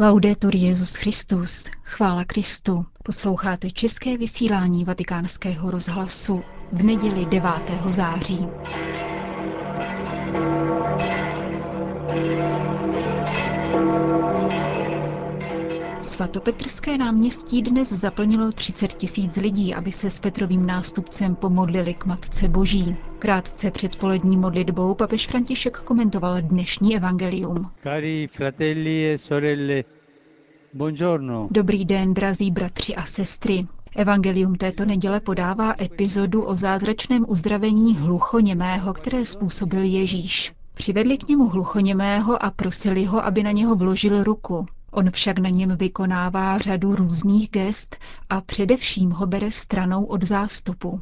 Laudetur Jezus Christus, chvála Kristu. Posloucháte české vysílání Vatikánského rozhlasu v neděli 9. září. Svatopetrské náměstí dnes zaplnilo 30 tisíc lidí, aby se s Petrovým nástupcem pomodlili k Matce Boží. Krátce před polední modlitbou papež František komentoval dnešní evangelium. Cari fratelli e sorelle, buongiorno. Dobrý den, drazí bratři a sestry. Evangelium této neděle podává epizodu o zázračném uzdravení hluchoněmého, které způsobil Ježíš. Přivedli k němu hluchoněmého a prosili ho, aby na něho vložil ruku. On však na něm vykonává řadu různých gest a především ho bere stranou od zástupu.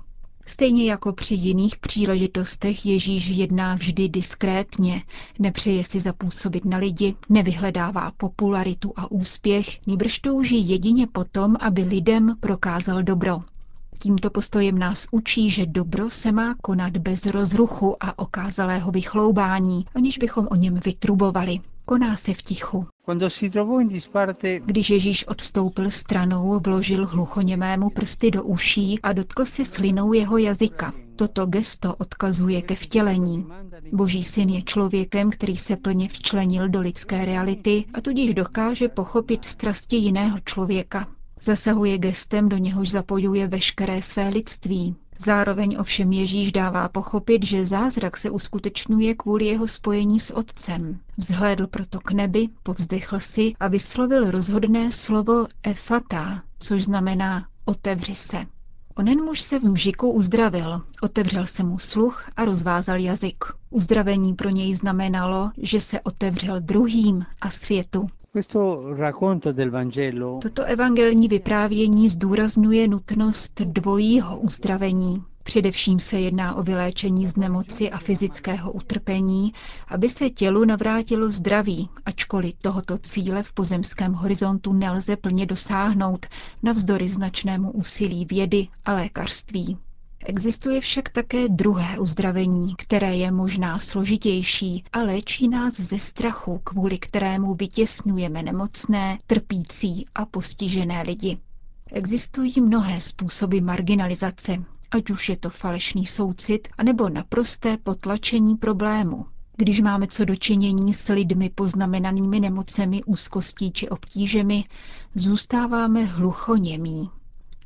Stejně jako při jiných příležitostech Ježíš jedná vždy diskrétně, nepřeje si zapůsobit na lidi, nevyhledává popularitu a úspěch, nýbrž touží jedině potom, aby lidem prokázal dobro. Tímto postojem nás učí, že dobro se má konat bez rozruchu a okázalého vychloubání, aniž bychom o něm vytrubovali. Koná se v tichu. Když Ježíš odstoupil stranou, vložil hluchoněmému prsty do uší a dotkl se slinou jeho jazyka. Toto gesto odkazuje ke vtělení. Boží syn je člověkem, který se plně včlenil do lidské reality a tudíž dokáže pochopit strasti jiného člověka. Zasahuje gestem, do něhož zapojuje veškeré své lidství. Zároveň ovšem Ježíš dává pochopit, že zázrak se uskutečňuje kvůli jeho spojení s Otcem. Vzhlédl proto k nebi, povzdechl si a vyslovil rozhodné slovo efata, což znamená otevři se. Onen muž se v mžiku uzdravil, otevřel se mu sluch a rozvázal jazyk. Uzdravení pro něj znamenalo, že se otevřel druhým a světu. Toto evangelní vyprávění zdůrazňuje nutnost dvojího uzdravení. Především se jedná o vyléčení z nemoci a fyzického utrpení, aby se tělu navrátilo zdraví, ačkoliv tohoto cíle v pozemském horizontu nelze plně dosáhnout, navzdory značnému úsilí vědy a lékařství. Existuje však také druhé uzdravení, které je možná složitější a léčí nás ze strachu, kvůli kterému vytěsňujeme nemocné, trpící a postižené lidi. Existují mnohé způsoby marginalizace, ať už je to falešný soucit, anebo naprosté potlačení problému. Když máme co dočinění s lidmi poznamenanými nemocemi, úzkostí či obtížemi, zůstáváme hluchoněmí.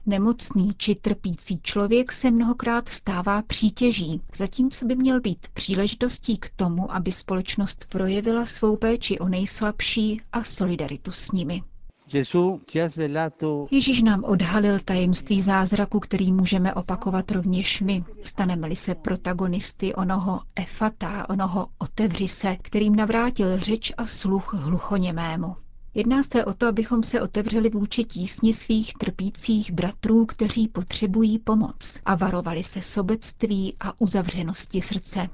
Nemocný či trpící člověk se mnohokrát stává přítěží, zatímco by měl být příležitostí k tomu, aby společnost projevila svou péči o nejslabší a solidaritu s nimi. Ježíš nám odhalil tajemství zázraku, který můžeme opakovat rovněž my. Staneme-li se protagonisty onoho efata, onoho otevři se, kterým navrátil řeč a sluch hluchoněmému. Jedná se o to, abychom se otevřeli vůči tísni svých trpících bratrů, kteří potřebují pomoc a varovali se sobectví a uzavřenosti srdce.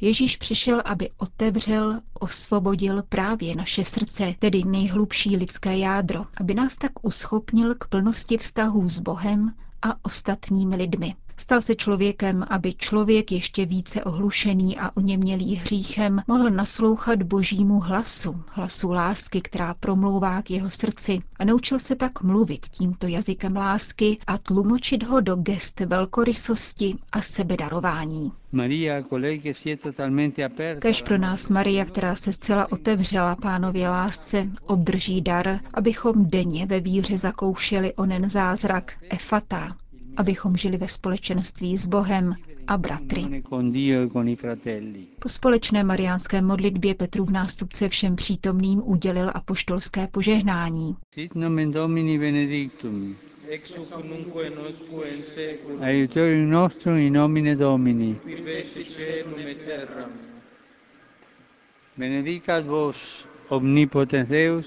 Ježíš přišel, aby otevřel, osvobodil právě naše srdce, tedy nejhlubší lidské jádro, aby nás tak uschopnil k plnosti vztahů s Bohem a ostatními lidmi. Stal se člověkem, aby člověk ještě více ohlušený a oněmělý hříchem mohl naslouchat božímu hlasu, hlasu lásky, která promlouvá k jeho srdci. A naučil se tak mluvit tímto jazykem lásky a tlumočit ho do gest velkorysosti a sebedarování. Kež pro nás Maria, která se zcela otevřela pánově lásce, obdrží dar, abychom denně ve víře zakoušeli onen zázrak efata, abychom žili ve společenství s Bohem a bratry. Po společné mariánské modlitbě Petru v nástupce všem přítomným udělil apoštolské požehnání. Sit nomen Domini benedictum. Ex hoc nunc et in seculum. Aiutorium nostrum in nomine Domini. Qui feci caelum et terram. Benedicat vos omnipotens Deus,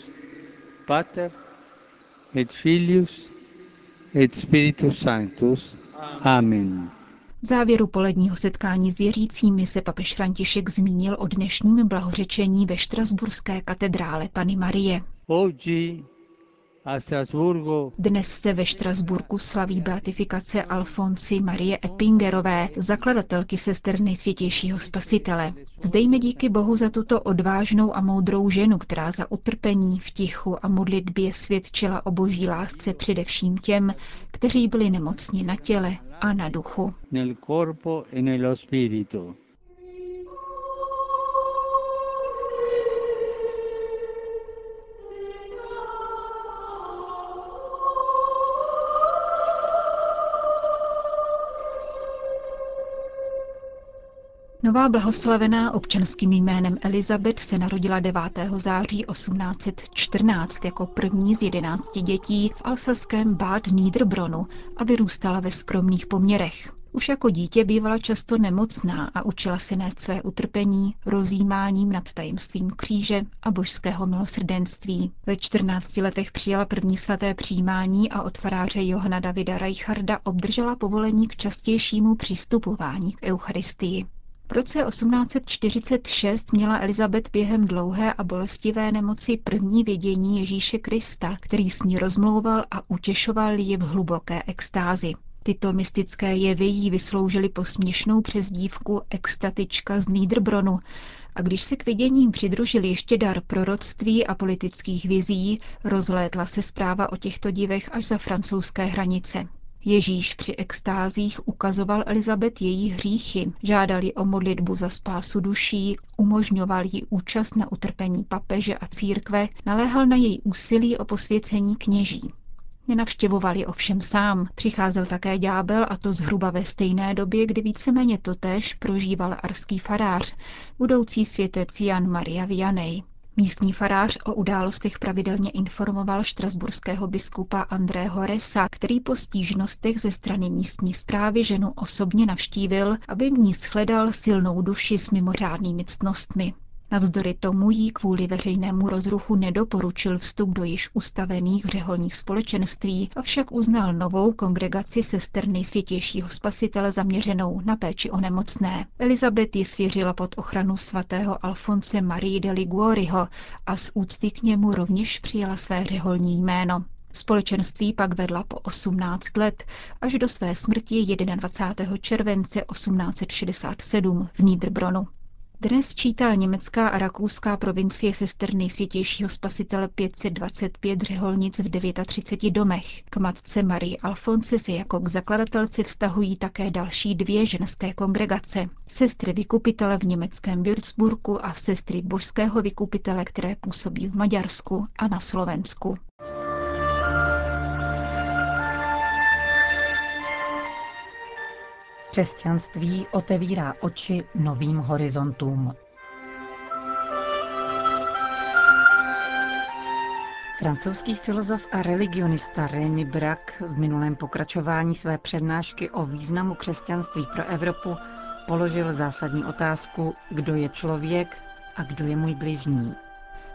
Pater et Filius et Spiritus Sanctus. Amen. V závěru poledního setkání s věřícími se papež František zmínil o dnešním blahořečení ve Štrasburské katedrále Pany Marie. Oggi Dnes se ve Štrasburku slaví beatifikace Alfonsi Marie Eppingerové, zakladatelky sester nejsvětějšího spasitele. Vzdejme díky Bohu za tuto odvážnou a moudrou ženu, která za utrpení v tichu a modlitbě svědčila o boží lásce především těm, kteří byli nemocni na těle a na duchu. Nová blahoslavená občanským jménem Elizabet se narodila 9. září 1814 jako první z jedenácti dětí v alsaském Bad Niederbronu a vyrůstala ve skromných poměrech. Už jako dítě bývala často nemocná a učila se nést své utrpení rozjímáním nad tajemstvím kříže a božského milosrdenství. Ve 14 letech přijala první svaté přijímání a od faráře Johana Davida Reicharda obdržela povolení k častějšímu přistupování k Eucharistii. V roce 1846 měla Elizabet během dlouhé a bolestivé nemoci první vidění Ježíše Krista, který s ní rozmlouval a utěšoval ji v hluboké extázi. Tyto mystické jevy jí vysloužily posměšnou přezdívku extatička z Niederbronu a když se k viděním přidružil ještě dar proroctví a politických vizí, rozlétla se zpráva o těchto divech až za francouzské hranice. Ježíš při extázích ukazoval Elizabet její hříchy, žádal ji o modlitbu za spásu duší, umožňoval jí účast na utrpení papeže a církve, naléhal na její úsilí o posvěcení kněží. Nenavštěvoval ji ovšem sám. Přicházel také ďábel a to zhruba ve stejné době, kdy víceméně totéž prožíval arský farář, budoucí světec Jan Maria Vianney. Místní farář o událostech pravidelně informoval štrasburského biskupa Andrého Resa, který po stížnostech ze strany místní zprávy ženu osobně navštívil, aby v ní shledal silnou duši s mimořádnými ctnostmi. Navzdory tomu jí kvůli veřejnému rozruchu nedoporučil vstup do již ustavených řeholních společenství, avšak uznal novou kongregaci sester nejsvětějšího spasitele zaměřenou na péči o nemocné. Elizabet ji svěřila pod ochranu svatého Alfonse Marie de Liguoriho a z úcty k němu rovněž přijala své řeholní jméno. Společenství pak vedla po 18 let až do své smrti 21. července 1867 v Niederbronu. Dnes čítá německá a rakouská provincie sester nejsvětějšího spasitele 525 řeholnic v 39 domech. K matce Marie Alfonse se jako k zakladatelci vztahují také další dvě ženské kongregace. Sestry vykupitele v německém Würzburgu a sestry božského vykupitele, které působí v Maďarsku a na Slovensku. Křesťanství otevírá oči novým horizontům. Francouzský filozof a religionista Rémy Brack v minulém pokračování své přednášky o významu křesťanství pro Evropu položil zásadní otázku, kdo je člověk a kdo je můj bližní.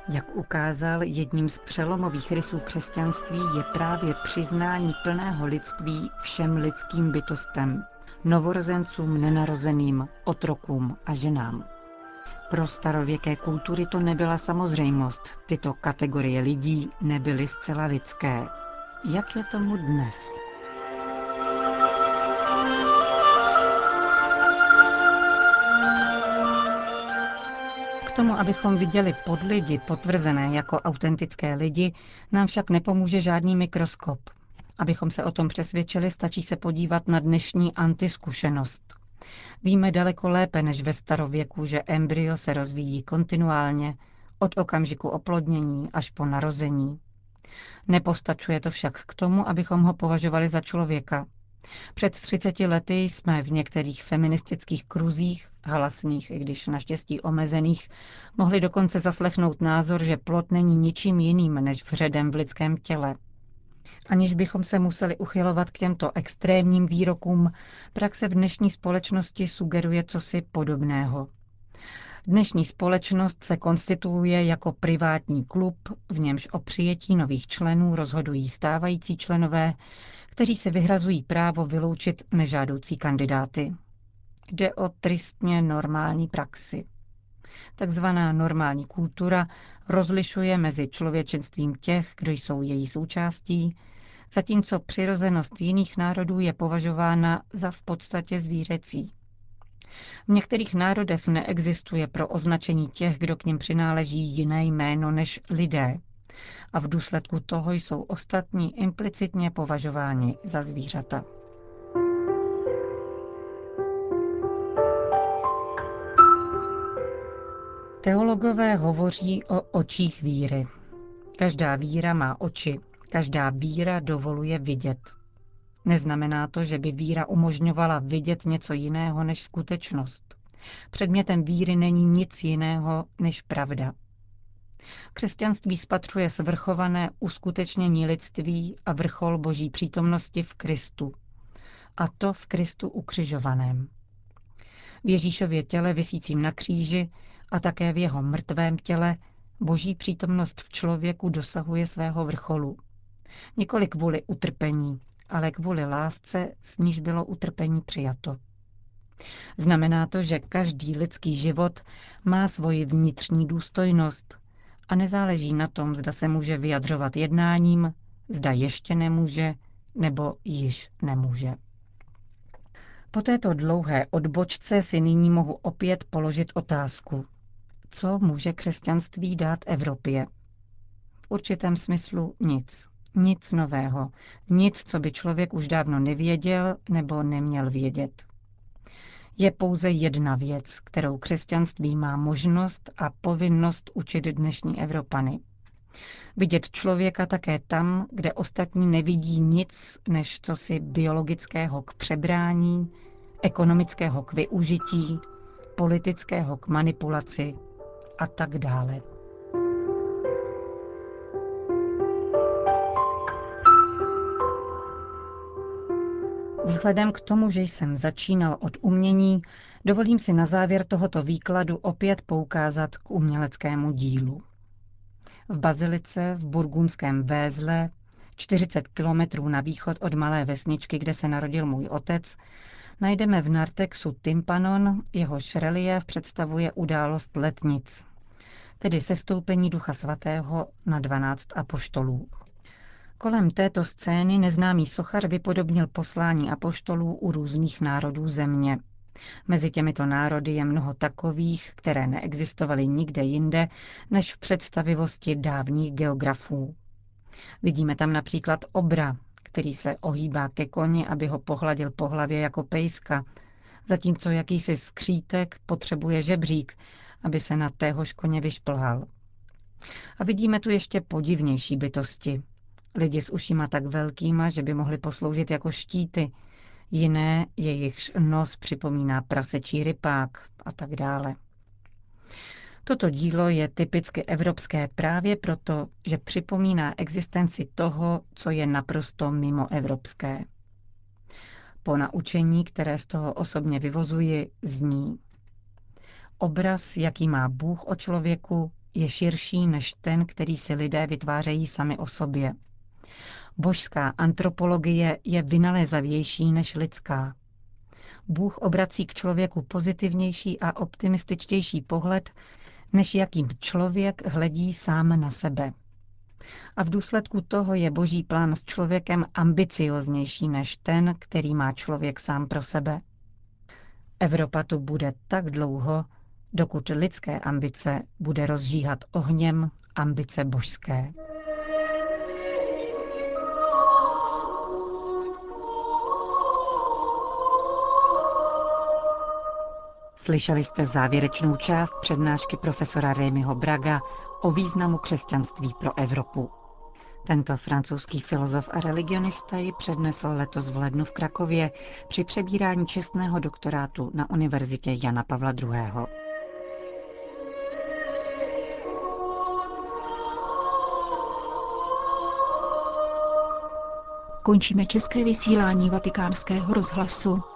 Jak ukázal, jedním z přelomových rysů křesťanství je právě přiznání plného lidství všem lidským bytostem, novorozencům, nenarozeným, otrokům a ženám. Pro starověké kultury to nebyla samozřejmost. Tyto kategorie lidí nebyly zcela lidské. Jak je tomu dnes? K tomu, abychom viděli podlidi potvrzené jako autentické lidi, nám však nepomůže žádný mikroskop. Abychom se o tom přesvědčili, stačí se podívat na dnešní antiskušenost. Víme daleko lépe než ve starověku, že embryo se rozvíjí kontinuálně od okamžiku oplodnění až po narození. Nepostačuje to však k tomu, abychom ho považovali za člověka. Před 30 lety jsme v některých feministických kruzích, hlasných, i když naštěstí omezených, mohli dokonce zaslechnout názor, že plod není ničím jiným než vředem v lidském těle. Aniž bychom se museli uchylovat k těmto extrémním výrokům, praxe v dnešní společnosti sugeruje cosi podobného. Dnešní společnost se konstituuje jako privátní klub, v němž o přijetí nových členů rozhodují stávající členové, kteří se vyhrazují právo vyloučit nežádoucí kandidáty. Jde o tristně normální praxi. Takzvaná normální kultura rozlišuje mezi člověčenstvím těch, kdo jsou její součástí, zatímco přirozenost jiných národů je považována za v podstatě zvířecí. V některých národech neexistuje pro označení těch, kdo k ním přináleží jiné jméno než lidé. A v důsledku toho jsou ostatní implicitně považováni za zvířata. Teologové hovoří o očích víry. Každá víra má oči, každá víra dovoluje vidět. Neznamená to, že by víra umožňovala vidět něco jiného než skutečnost. Předmětem víry není nic jiného než pravda. Křesťanství spatřuje svrchované uskutečnění lidství a vrchol boží přítomnosti v Kristu. A to v Kristu ukřižovaném. V Ježíšově těle visícím na kříži a také v jeho mrtvém těle boží přítomnost v člověku dosahuje svého vrcholu. Nikoli kvůli utrpení, ale kvůli lásce, s níž bylo utrpení přijato. Znamená to, že každý lidský život má svoji vnitřní důstojnost a nezáleží na tom, zda se může vyjadřovat jednáním, zda ještě nemůže nebo již nemůže. Po této dlouhé odbočce si nyní mohu opět položit otázku. Co může křesťanství dát Evropě? V určitém smyslu nic. Nic nového. Nic, co by člověk už dávno nevěděl nebo neměl vědět. Je pouze jedna věc, kterou křesťanství má možnost a povinnost učit dnešní Evropany. Vidět člověka také tam, kde ostatní nevidí nic než cosi biologického k přebrání, ekonomického k využití, politického k manipulaci a tak dále. Vzhledem k tomu, že jsem začínal od umění, dovolím si na závěr tohoto výkladu opět poukázat k uměleckému dílu. V Bazilice v burgundském Vézle, 40 kilometrů na východ od malé vesničky, kde se narodil můj otec, najdeme v nartexu tympanon, jehož relief představuje událost letnic, tedy sestoupení Ducha Svatého na 12 apoštolů. Kolem této scény neznámý sochař vypodobnil poslání apoštolů u různých národů země. Mezi těmito národy je mnoho takových, které neexistovaly nikde jinde než v představivosti dávných geografů. Vidíme tam například obra, který se ohýbá ke koni, aby ho pohladil po hlavě jako pejska, zatímco jakýsi skřítek potřebuje žebřík, aby se na téhož koně vyšplhal. A vidíme tu ještě podivnější bytosti, Lidi s ušima tak velkýma, že by mohli posloužit jako štíty. Jiné, jejichž nos připomíná prasečí rypák a tak dále. Toto dílo je typicky evropské právě proto, že připomíná existenci toho, co je naprosto mimo evropské. Po naučení, které z toho osobně vyvozuji, zní. Obraz, jaký má Bůh o člověku, je širší než ten, který si lidé vytvářejí sami o sobě. Božská antropologie je vynalézavější než lidská. Bůh obrací k člověku pozitivnější a optimističtější pohled, než jakým člověk hledí sám na sebe. A v důsledku toho je boží plán s člověkem ambicioznější než ten, který má člověk sám pro sebe. Evropa tu bude tak dlouho, dokud lidské ambice bude rozžíhat ohněm ambice božské. Slyšeli jste závěrečnou část přednášky profesora Rémyho Braga o významu křesťanství pro Evropu. Tento francouzský filozof a religionista ji přednesl letos v lednu v Krakově při přebírání čestného doktorátu na Univerzitě Jana Pavla II. Končíme české vysílání vatikánského rozhlasu.